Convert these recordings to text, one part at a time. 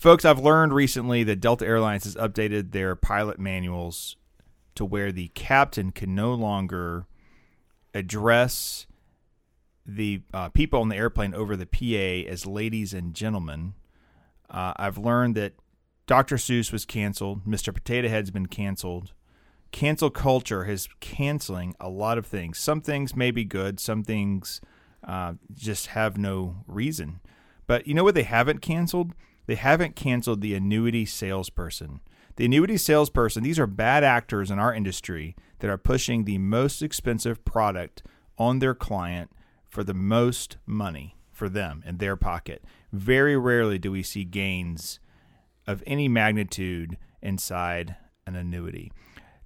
Folks, I've learned recently that Delta Airlines has updated their pilot manuals to where the captain can no longer address the uh, people on the airplane over the PA as ladies and gentlemen. Uh, I've learned that Dr. Seuss was canceled. Mr. Potato Head's been canceled. Cancel culture is canceling a lot of things. Some things may be good. Some things uh, just have no reason. But you know what they haven't canceled? They haven't canceled the annuity salesperson. The annuity salesperson, these are bad actors in our industry that are pushing the most expensive product on their client for the most money for them in their pocket. Very rarely do we see gains of any magnitude inside an annuity.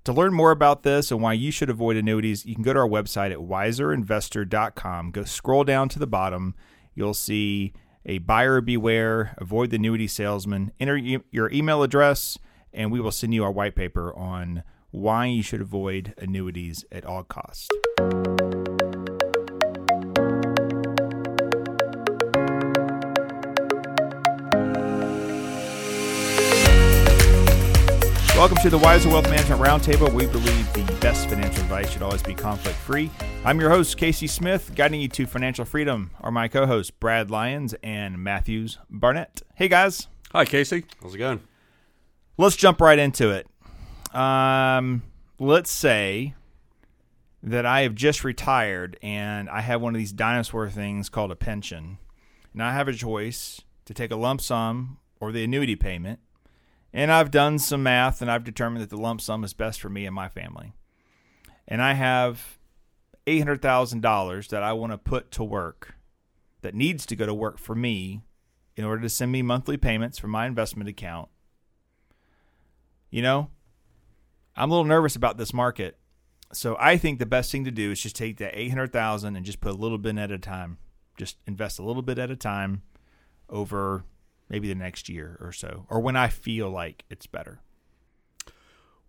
To learn more about this and why you should avoid annuities, you can go to our website at wiserinvestor.com. Go scroll down to the bottom. You'll see a buyer beware, avoid the annuity salesman. Enter your email address, and we will send you our white paper on why you should avoid annuities at all costs. Welcome to the Wiser Wealth Management Roundtable. We believe the best financial advice should always be conflict free. I'm your host, Casey Smith. Guiding you to financial freedom are my co hosts, Brad Lyons and Matthews Barnett. Hey, guys. Hi, Casey. How's it going? Let's jump right into it. Um, let's say that I have just retired and I have one of these dinosaur things called a pension. And I have a choice to take a lump sum or the annuity payment. And I've done some math and I've determined that the lump sum is best for me and my family. And I have $800,000 that I want to put to work that needs to go to work for me in order to send me monthly payments from my investment account. You know, I'm a little nervous about this market. So I think the best thing to do is just take that 800,000 and just put a little bit at a time. Just invest a little bit at a time over maybe the next year or so, or when I feel like it's better.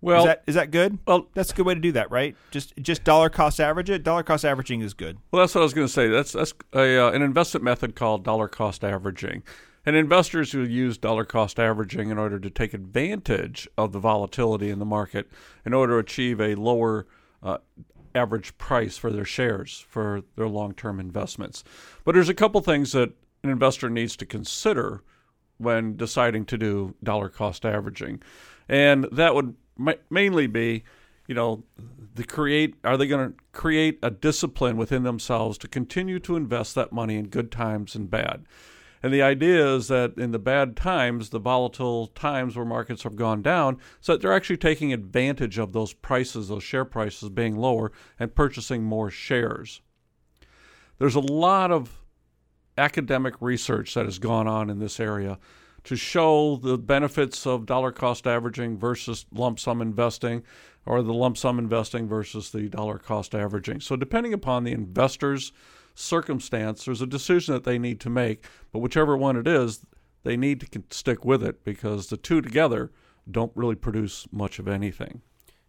Well, is that is that good? Well, that's a good way to do that, right? Just just dollar cost average it. Dollar cost averaging is good. Well, that's what I was going to say. That's that's a, uh, an investment method called dollar cost averaging. And investors who use dollar cost averaging in order to take advantage of the volatility in the market in order to achieve a lower uh, average price for their shares for their long term investments. But there's a couple things that an investor needs to consider when deciding to do dollar cost averaging. And that would mainly be, you know, the create are they going to create a discipline within themselves to continue to invest that money in good times and bad. And the idea is that in the bad times, the volatile times where markets have gone down, so that they're actually taking advantage of those prices, those share prices being lower, and purchasing more shares. There's a lot of academic research that has gone on in this area to show the benefits of dollar cost averaging versus lump sum investing or the lump sum investing versus the dollar cost averaging. So, depending upon the investor's circumstance, there's a decision that they need to make. But whichever one it is, they need to stick with it because the two together don't really produce much of anything.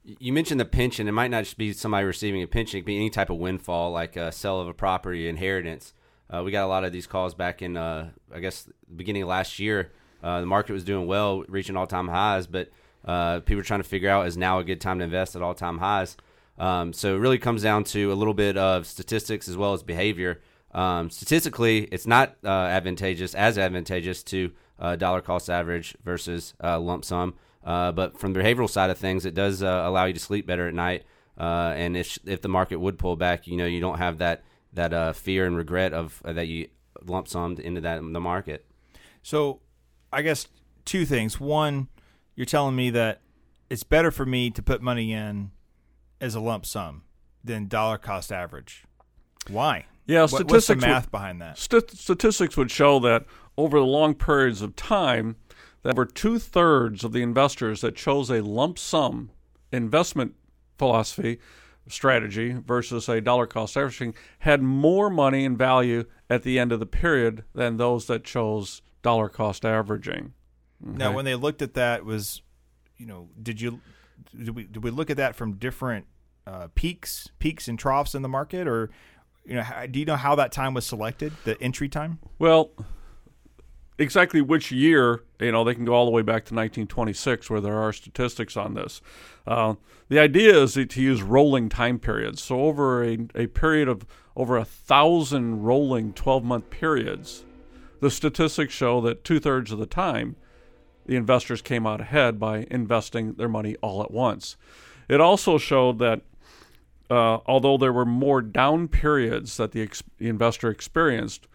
You mentioned the pension. It might not just be somebody receiving a pension; it could be any type of windfall, like a sale of a property, inheritance. Uh, we got a lot of these calls back in, uh, I guess, beginning of last year. Uh, the market was doing well, reaching all time highs, but uh, people are trying to figure out is now a good time to invest at all time highs. Um, so it really comes down to a little bit of statistics as well as behavior. Um, statistically, it's not uh, advantageous as advantageous to uh, dollar cost average versus lump sum. but from the behavioral side of things, it does allow you to sleep better at night. and if if the market would pull back, you know you don't have that that uh, fear and regret of uh, that you lump summed into that the market. So, I guess two things. One, you're telling me that it's better for me to put money in as a lump sum than dollar cost average. Why? Yeah, what, statistics. What's the math would, behind that? St- statistics would show that over the long periods of time, that over two thirds of the investors that chose a lump sum investment philosophy strategy versus a dollar cost averaging had more money and value at the end of the period than those that chose dollar cost averaging. Okay? Now, when they looked at that, was you know, did you did we did we look at that from different uh, peaks, peaks and troughs in the market, or you know, do you know how that time was selected, the entry time? Well, exactly which year, you know, they can go all the way back to 1926 where there are statistics on this. Uh, the idea is to use rolling time periods. So over a, a period of over a thousand rolling 12 month periods, the statistics show that two thirds of the time, the investors came out ahead by investing their money all at once. It also showed that uh, although there were more down periods that the, ex- the investor experienced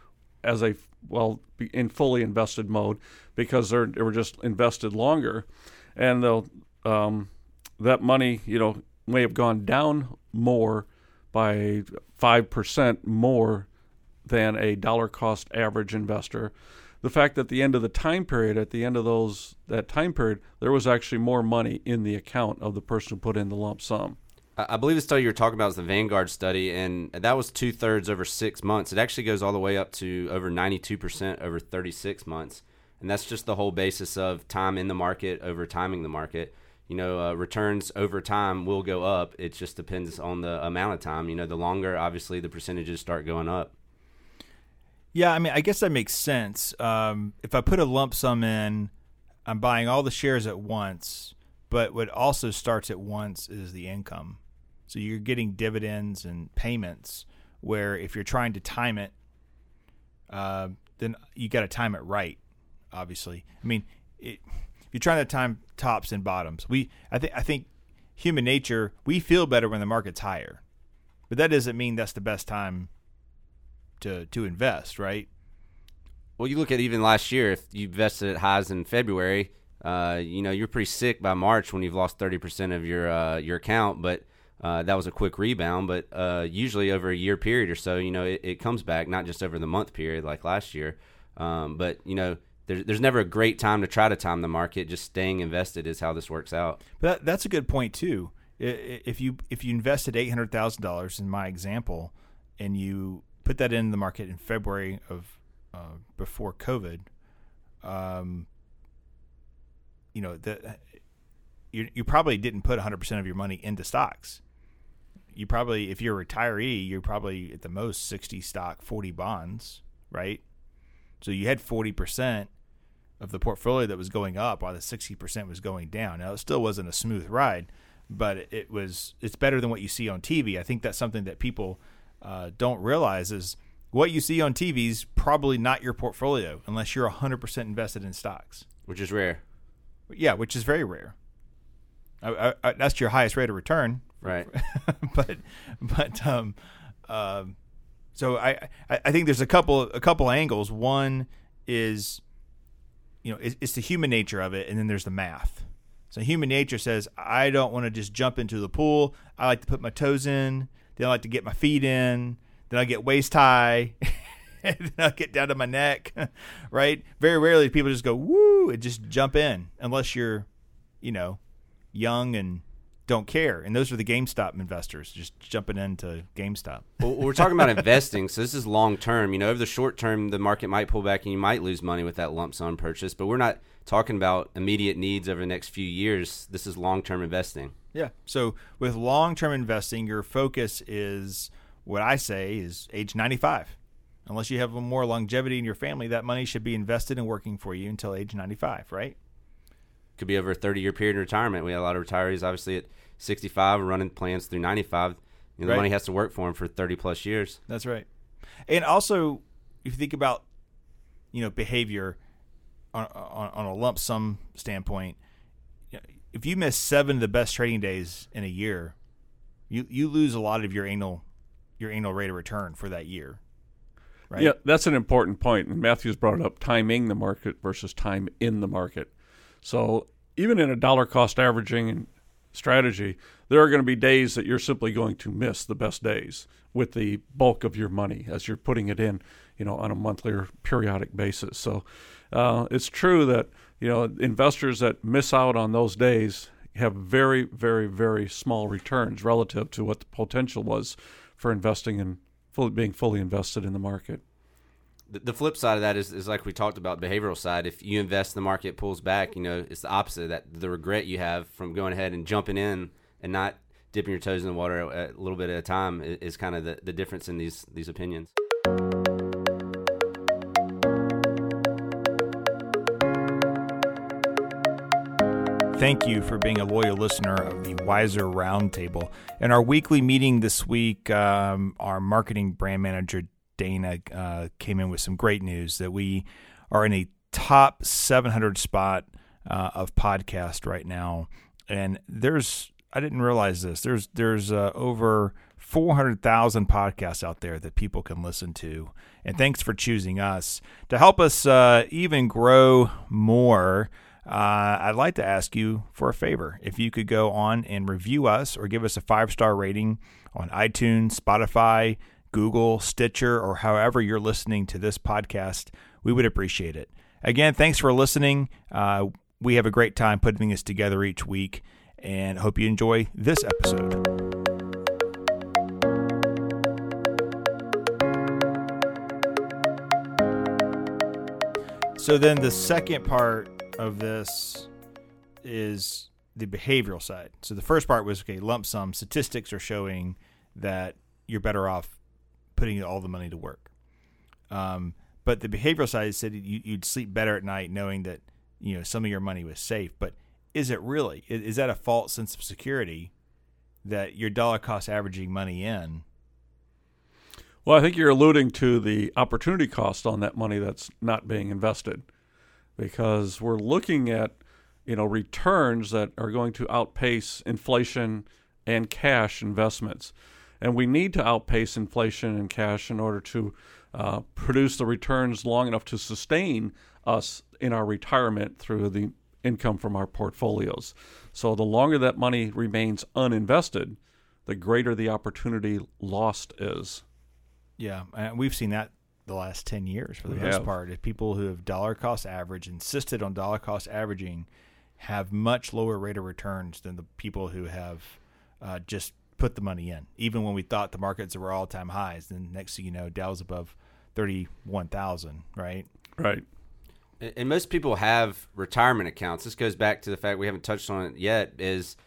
as a well in fully invested mode because they were just invested longer, and the um, that money you know may have gone down more by five percent more than a dollar cost average investor. The fact that at the end of the time period, at the end of those that time period, there was actually more money in the account of the person who put in the lump sum. I believe the study you're talking about is the Vanguard study, and that was two thirds over six months. It actually goes all the way up to over 92% over 36 months. And that's just the whole basis of time in the market over timing the market. You know, uh, returns over time will go up. It just depends on the amount of time. You know, the longer, obviously, the percentages start going up. Yeah, I mean, I guess that makes sense. Um, if I put a lump sum in, I'm buying all the shares at once, but what also starts at once is the income. So you're getting dividends and payments. Where if you're trying to time it, uh, then you got to time it right. Obviously, I mean, it, if you're trying to time tops and bottoms, we I think I think human nature we feel better when the market's higher, but that doesn't mean that's the best time to to invest, right? Well, you look at even last year, if you invested at highs in February, uh, you know you're pretty sick by March when you've lost 30% of your uh, your account, but uh, that was a quick rebound, but uh, usually over a year period or so, you know, it, it, comes back, not just over the month period like last year. Um, but, you know, there's, there's never a great time to try to time the market. Just staying invested is how this works out. But that, that's a good point, too. If you if you invested eight hundred thousand dollars in my example, and you put that in the market in February of uh, before COVID, um, you know the you, you probably didn't put 100% of your money into stocks you probably if you're a retiree, you're probably at the most 60 stock, 40 bonds, right? So you had 40% of the portfolio that was going up while the 60% was going down. Now it still wasn't a smooth ride, but it was it's better than what you see on TV. I think that's something that people uh, don't realize is what you see on TV is probably not your portfolio unless you're 100% invested in stocks, which is rare. Yeah, which is very rare. I, I, that's your highest rate of return right? but but um, um, so I I think there's a couple a couple angles. One is you know it's, it's the human nature of it, and then there's the math. So human nature says I don't want to just jump into the pool. I like to put my toes in. Then I like to get my feet in. Then I get waist high. and then I get down to my neck, right? Very rarely people just go woo and just jump in, unless you're, you know, young and don't care. And those are the GameStop investors just jumping into GameStop. well, we're talking about investing, so this is long term. You know, over the short term, the market might pull back and you might lose money with that lump sum purchase, but we're not talking about immediate needs over the next few years. This is long term investing. Yeah. So with long term investing, your focus is what I say is age 95. Unless you have more longevity in your family, that money should be invested and working for you until age 95, right? Could be over a 30 year period in retirement. We had a lot of retirees, obviously, at 65 running plans through 95 you know, the money has to work for them for 30 plus years. That's right. And also if you think about you know behavior on, on, on a lump sum standpoint if you miss seven of the best trading days in a year you you lose a lot of your annual your annual rate of return for that year right? Yeah that's an important point. point and matthews brought up timing the market versus time in the market so even in a dollar cost averaging strategy, there are going to be days that you're simply going to miss the best days with the bulk of your money as you're putting it in, you know, on a monthly or periodic basis. So uh, it's true that you know investors that miss out on those days have very, very, very small returns relative to what the potential was for investing and being fully invested in the market the flip side of that is, is like we talked about behavioral side if you invest the market pulls back you know it's the opposite that the regret you have from going ahead and jumping in and not dipping your toes in the water a little bit at a time is, is kind of the, the difference in these these opinions Thank you for being a loyal listener of the Wiser Roundtable. In our weekly meeting this week, um, our marketing brand manager Dana, uh, came in with some great news that we are in a top 700 spot uh, of podcast right now. And there's, I didn't realize this, there's, there's uh, over 400,000 podcasts out there that people can listen to. And thanks for choosing us. To help us uh, even grow more, uh, I'd like to ask you for a favor. If you could go on and review us or give us a five star rating on iTunes, Spotify, Google, Stitcher, or however you're listening to this podcast, we would appreciate it. Again, thanks for listening. Uh, we have a great time putting this together each week and hope you enjoy this episode. So then the second part of this is the behavioral side. So the first part was okay, lump sum statistics are showing that you're better off putting all the money to work. Um, but the behavioral side said you, would sleep better at night knowing that you know some of your money was safe. But is it really? Is, is that a false sense of security that your dollar cost averaging money in well, I think you're alluding to the opportunity cost on that money that's not being invested because we're looking at you know returns that are going to outpace inflation and cash investments. And we need to outpace inflation and cash in order to uh, produce the returns long enough to sustain us in our retirement through the income from our portfolios. So the longer that money remains uninvested, the greater the opportunity lost is. Yeah, and we've seen that the last 10 years for the we most have. part. If people who have dollar cost average insisted on dollar cost averaging have much lower rate of returns than the people who have uh, just put the money in. Even when we thought the markets were all time highs, then next thing you know, Dow's above 31,000, right? Right. And most people have retirement accounts. This goes back to the fact we haven't touched on it yet is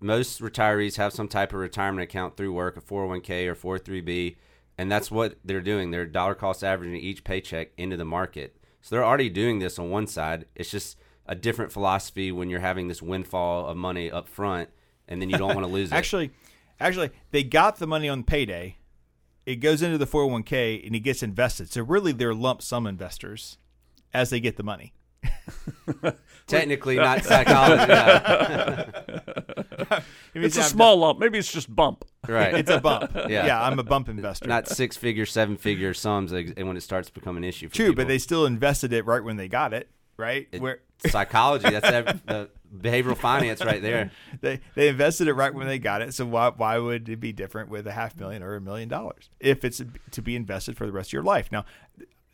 most retirees have some type of retirement account through work, a 401k or 403b and that's what they're doing. They're dollar cost averaging each paycheck into the market. So they're already doing this on one side. It's just a different philosophy when you're having this windfall of money up front, and then you don't want to lose it. Actually, actually, they got the money on payday. It goes into the 401k and it gets invested. So really, they're lump sum investors as they get the money. Technically, not psychology. it's a small lump. Maybe it's just bump. Right. It's a bump. Yeah. Yeah, I'm a bump investor. Not six figure, seven figure sums and when it starts to become an issue. True, people. but they still invested it right when they got it. Right. It, Where psychology. That's the behavioral finance right there. They they invested it right when they got it. So why why would it be different with a half million or a million dollars if it's to be invested for the rest of your life? Now,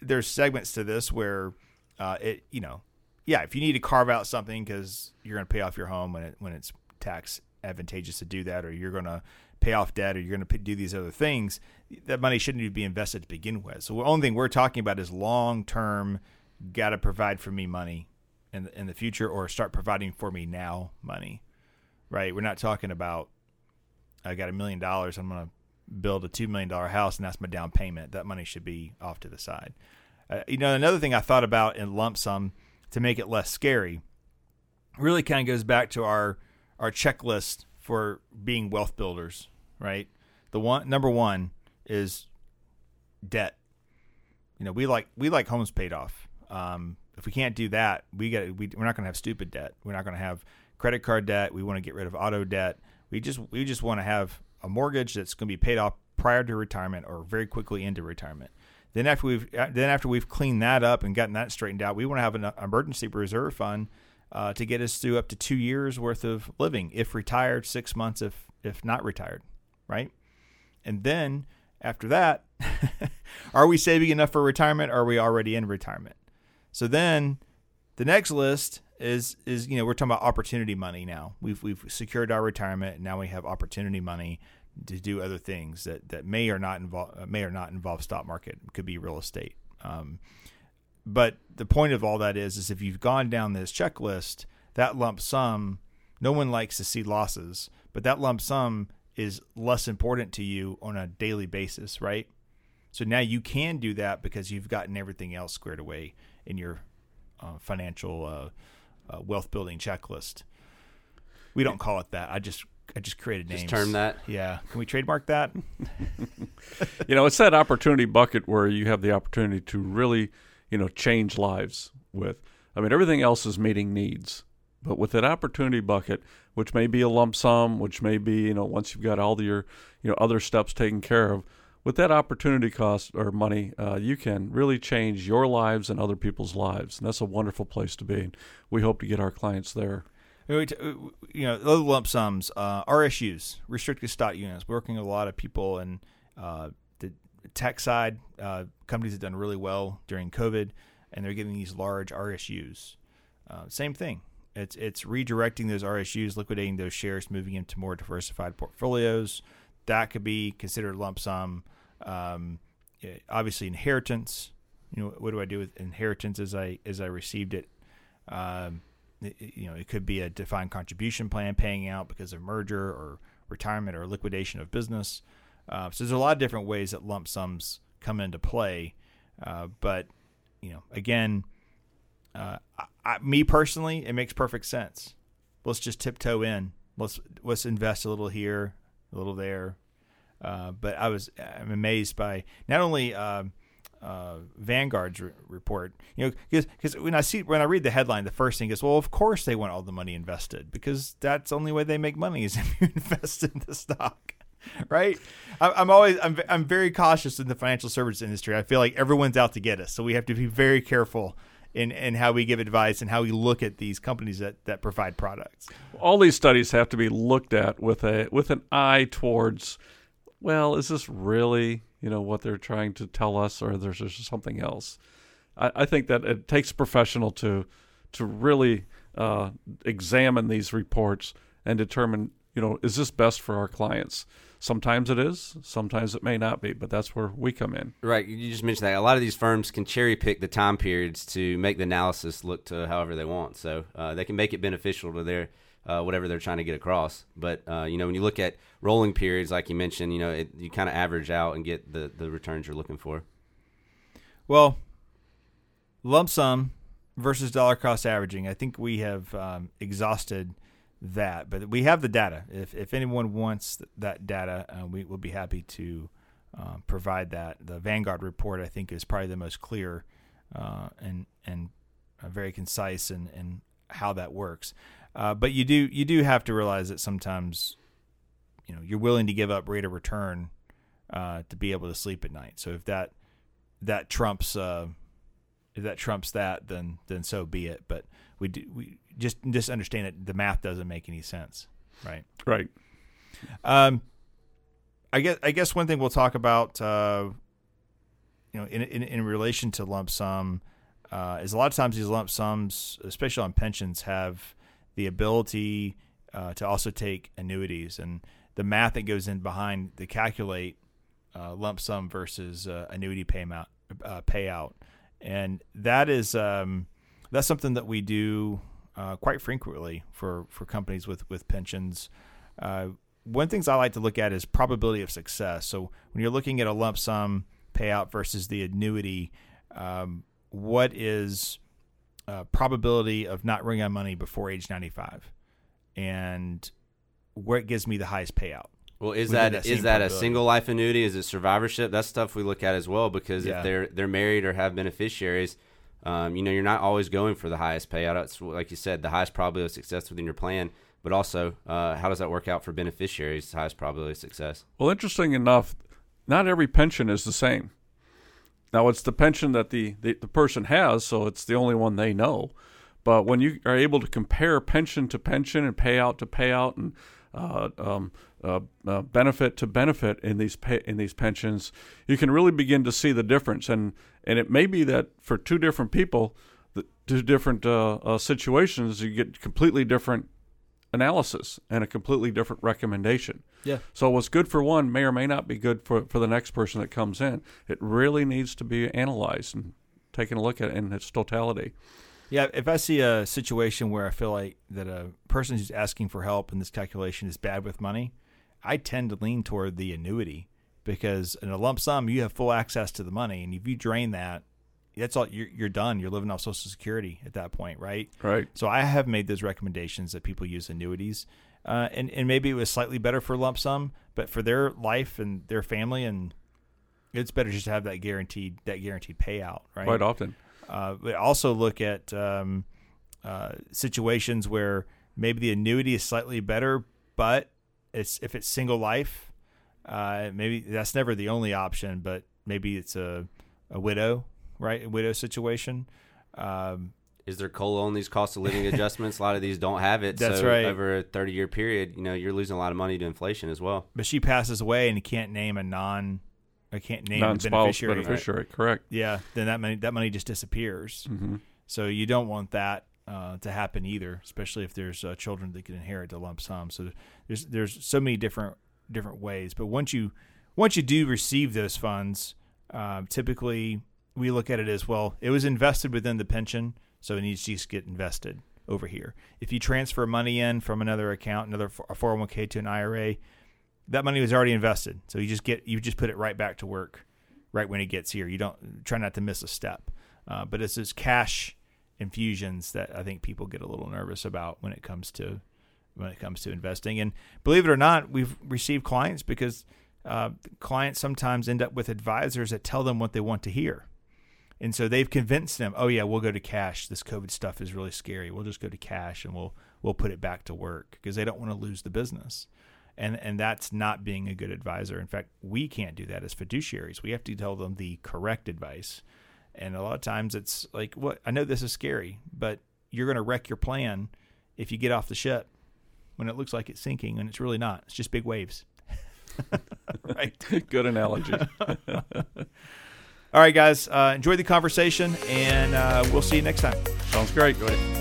there's segments to this where uh, it you know yeah, if you need to carve out something because you're going to pay off your home when it when it's tax advantageous to do that, or you're going to pay off debt, or you're going to do these other things, that money shouldn't even be invested to begin with. So the only thing we're talking about is long term. Got to provide for me money in the, in the future, or start providing for me now money. Right? We're not talking about I got a million dollars. I'm going to build a two million dollar house, and that's my down payment. That money should be off to the side. Uh, you know, another thing I thought about in lump sum to make it less scary really kind of goes back to our our checklist for being wealth builders, right? The one number one is debt. You know, we like we like homes paid off. Um, if we can't do that, we get we, we're not going to have stupid debt. We're not going to have credit card debt. We want to get rid of auto debt. We just we just want to have a mortgage that's going to be paid off prior to retirement or very quickly into retirement. Then after we've uh, then after we've cleaned that up and gotten that straightened out, we want to have an emergency reserve fund uh, to get us through up to two years worth of living if retired, six months if if not retired, right? And then after that, are we saving enough for retirement? Or are we already in retirement? So then the next list is is you know we're talking about opportunity money now. We've we've secured our retirement. And now we have opportunity money to do other things that, that may or not involve uh, may or not involve stock market. It could be real estate. Um, but the point of all that is is if you've gone down this checklist, that lump sum, no one likes to see losses, but that lump sum is less important to you on a daily basis, right? So now you can do that because you've gotten everything else squared away in your uh, financial uh, uh, wealth building checklist. We don't call it that. I just I just created names. Just term that. Yeah. Can we trademark that? you know, it's that opportunity bucket where you have the opportunity to really, you know, change lives with. I mean, everything else is meeting needs, but with that opportunity bucket, which may be a lump sum, which may be, you know, once you've got all the, your, you know, other steps taken care of, with that opportunity cost or money, uh, you can really change your lives and other people's lives, and that's a wonderful place to be. We hope to get our clients there. You know, those lump sums, uh, RSUs, restricted stock units, We're working with a lot of people and uh, the tech side, uh, companies have done really well during COVID, and they're getting these large RSUs. Uh, same thing. It's it's redirecting those RSUs, liquidating those shares, moving into more diversified portfolios. That could be considered lump sum. Um, obviously, inheritance. You know, what do I do with inheritance as I as I received it? Um, you know, it could be a defined contribution plan paying out because of merger or retirement or liquidation of business. Uh, so there's a lot of different ways that lump sums come into play. Uh, but you know, again, uh, I, I, me personally, it makes perfect sense. Let's just tiptoe in. Let's let's invest a little here, a little there. Uh, but I was I'm amazed by not only um, uh, Vanguard's re- report. You know, because when I see when I read the headline, the first thing is, well, of course they want all the money invested because that's the only way they make money is if you invest in the stock, right? I, I'm always I'm I'm very cautious in the financial services industry. I feel like everyone's out to get us, so we have to be very careful in, in how we give advice and how we look at these companies that, that provide products. All these studies have to be looked at with a with an eye towards, well, is this really you know what they're trying to tell us, or there's just something else. I, I think that it takes a professional to to really uh, examine these reports and determine, you know, is this best for our clients? Sometimes it is, sometimes it may not be, but that's where we come in. Right. You just mentioned that a lot of these firms can cherry pick the time periods to make the analysis look to however they want. So uh, they can make it beneficial to their uh, whatever they're trying to get across. But uh, you know, when you look at rolling periods, like you mentioned, you know, it, you kind of average out and get the the returns you're looking for. Well, lump sum versus dollar cost averaging. I think we have um, exhausted that, but we have the data. If if anyone wants that data, uh, we will be happy to uh, provide that. The Vanguard report, I think, is probably the most clear uh, and and uh, very concise and and how that works. Uh, but you do you do have to realize that sometimes, you know, you're willing to give up rate of return uh, to be able to sleep at night. So if that that trumps uh, if that trumps that, then then so be it. But we do we just just understand that the math doesn't make any sense, right? Right. Um, I guess I guess one thing we'll talk about, uh, you know, in, in in relation to lump sum, uh, is a lot of times these lump sums, especially on pensions, have the ability uh, to also take annuities and the math that goes in behind the calculate uh, lump sum versus uh, annuity payout uh, payout, and that is um, that's something that we do uh, quite frequently for for companies with with pensions. Uh, one things I like to look at is probability of success. So when you're looking at a lump sum payout versus the annuity, um, what is uh, probability of not running out of money before age 95 and where it gives me the highest payout. Well, is that, that is that a single life annuity? Is it survivorship? That's stuff we look at as well because yeah. if they're they're married or have beneficiaries, um, you know, you're not always going for the highest payout. It's like you said, the highest probability of success within your plan. But also, uh, how does that work out for beneficiaries? Highest probability of success. Well, interesting enough, not every pension is the same. Now it's the pension that the, the, the person has, so it's the only one they know. But when you are able to compare pension to pension and payout to payout and uh, um, uh, uh, benefit to benefit in these pay, in these pensions, you can really begin to see the difference. And and it may be that for two different people, the two different uh, uh, situations, you get completely different analysis and a completely different recommendation. Yeah. So what's good for one may or may not be good for, for the next person that comes in. It really needs to be analyzed and taken a look at in its totality. Yeah, if I see a situation where I feel like that a person who's asking for help in this calculation is bad with money, I tend to lean toward the annuity because in a lump sum you have full access to the money, and if you drain that, that's all you're, you're done. You're living off Social Security at that point, right? Right. So I have made those recommendations that people use annuities, uh, and and maybe it was slightly better for lump sum, but for their life and their family, and it's better just to have that guaranteed that guaranteed payout, right? Quite often. Uh, but also look at um, uh, situations where maybe the annuity is slightly better, but it's if it's single life, uh, maybe that's never the only option, but maybe it's a a widow, right? A widow situation. Um, Is there COLA on these cost of living adjustments? a lot of these don't have it. That's so right. Over a 30 year period, you know, you're losing a lot of money to inflation as well. but she passes away and you can't name a non, I can't name a Non-spouse beneficiary. beneficiary. Correct. Yeah, then that money that money just disappears. hmm So you don't want that uh, to happen either, especially if there's uh, children that can inherit the lump sum. So there's there's so many different different ways. But once you once you do receive those funds, uh, typically we look at it as well. It was invested within the pension, so it needs to just get invested over here. If you transfer money in from another account, another a 401k to an IRA, that money was already invested. So you just get you just put it right back to work right when it gets here. You don't try not to miss a step. Uh, but it's those cash infusions that I think people get a little nervous about when it comes to when it comes to investing. And believe it or not, we've received clients because uh, clients sometimes end up with advisors that tell them what they want to hear. And so they've convinced them, oh yeah, we'll go to cash. This COVID stuff is really scary. We'll just go to cash and we'll we'll put it back to work because they don't want to lose the business. And and that's not being a good advisor. In fact, we can't do that as fiduciaries. We have to tell them the correct advice. And a lot of times it's like, what I know this is scary, but you're going to wreck your plan if you get off the ship when it looks like it's sinking and it's really not. It's just big waves. right. Good analogy. All right, guys. Uh, enjoy the conversation, and uh, we'll see you next time. Sounds great. Go ahead.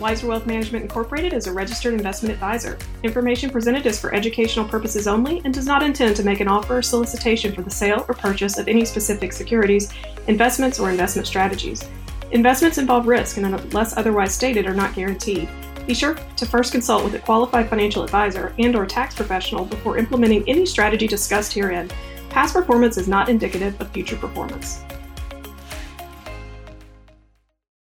Wiser Wealth Management Incorporated is a registered investment advisor. Information presented is for educational purposes only and does not intend to make an offer or solicitation for the sale or purchase of any specific securities, investments, or investment strategies. Investments involve risk and, unless otherwise stated, are not guaranteed. Be sure to first consult with a qualified financial advisor and/or tax professional before implementing any strategy discussed herein. Past performance is not indicative of future performance.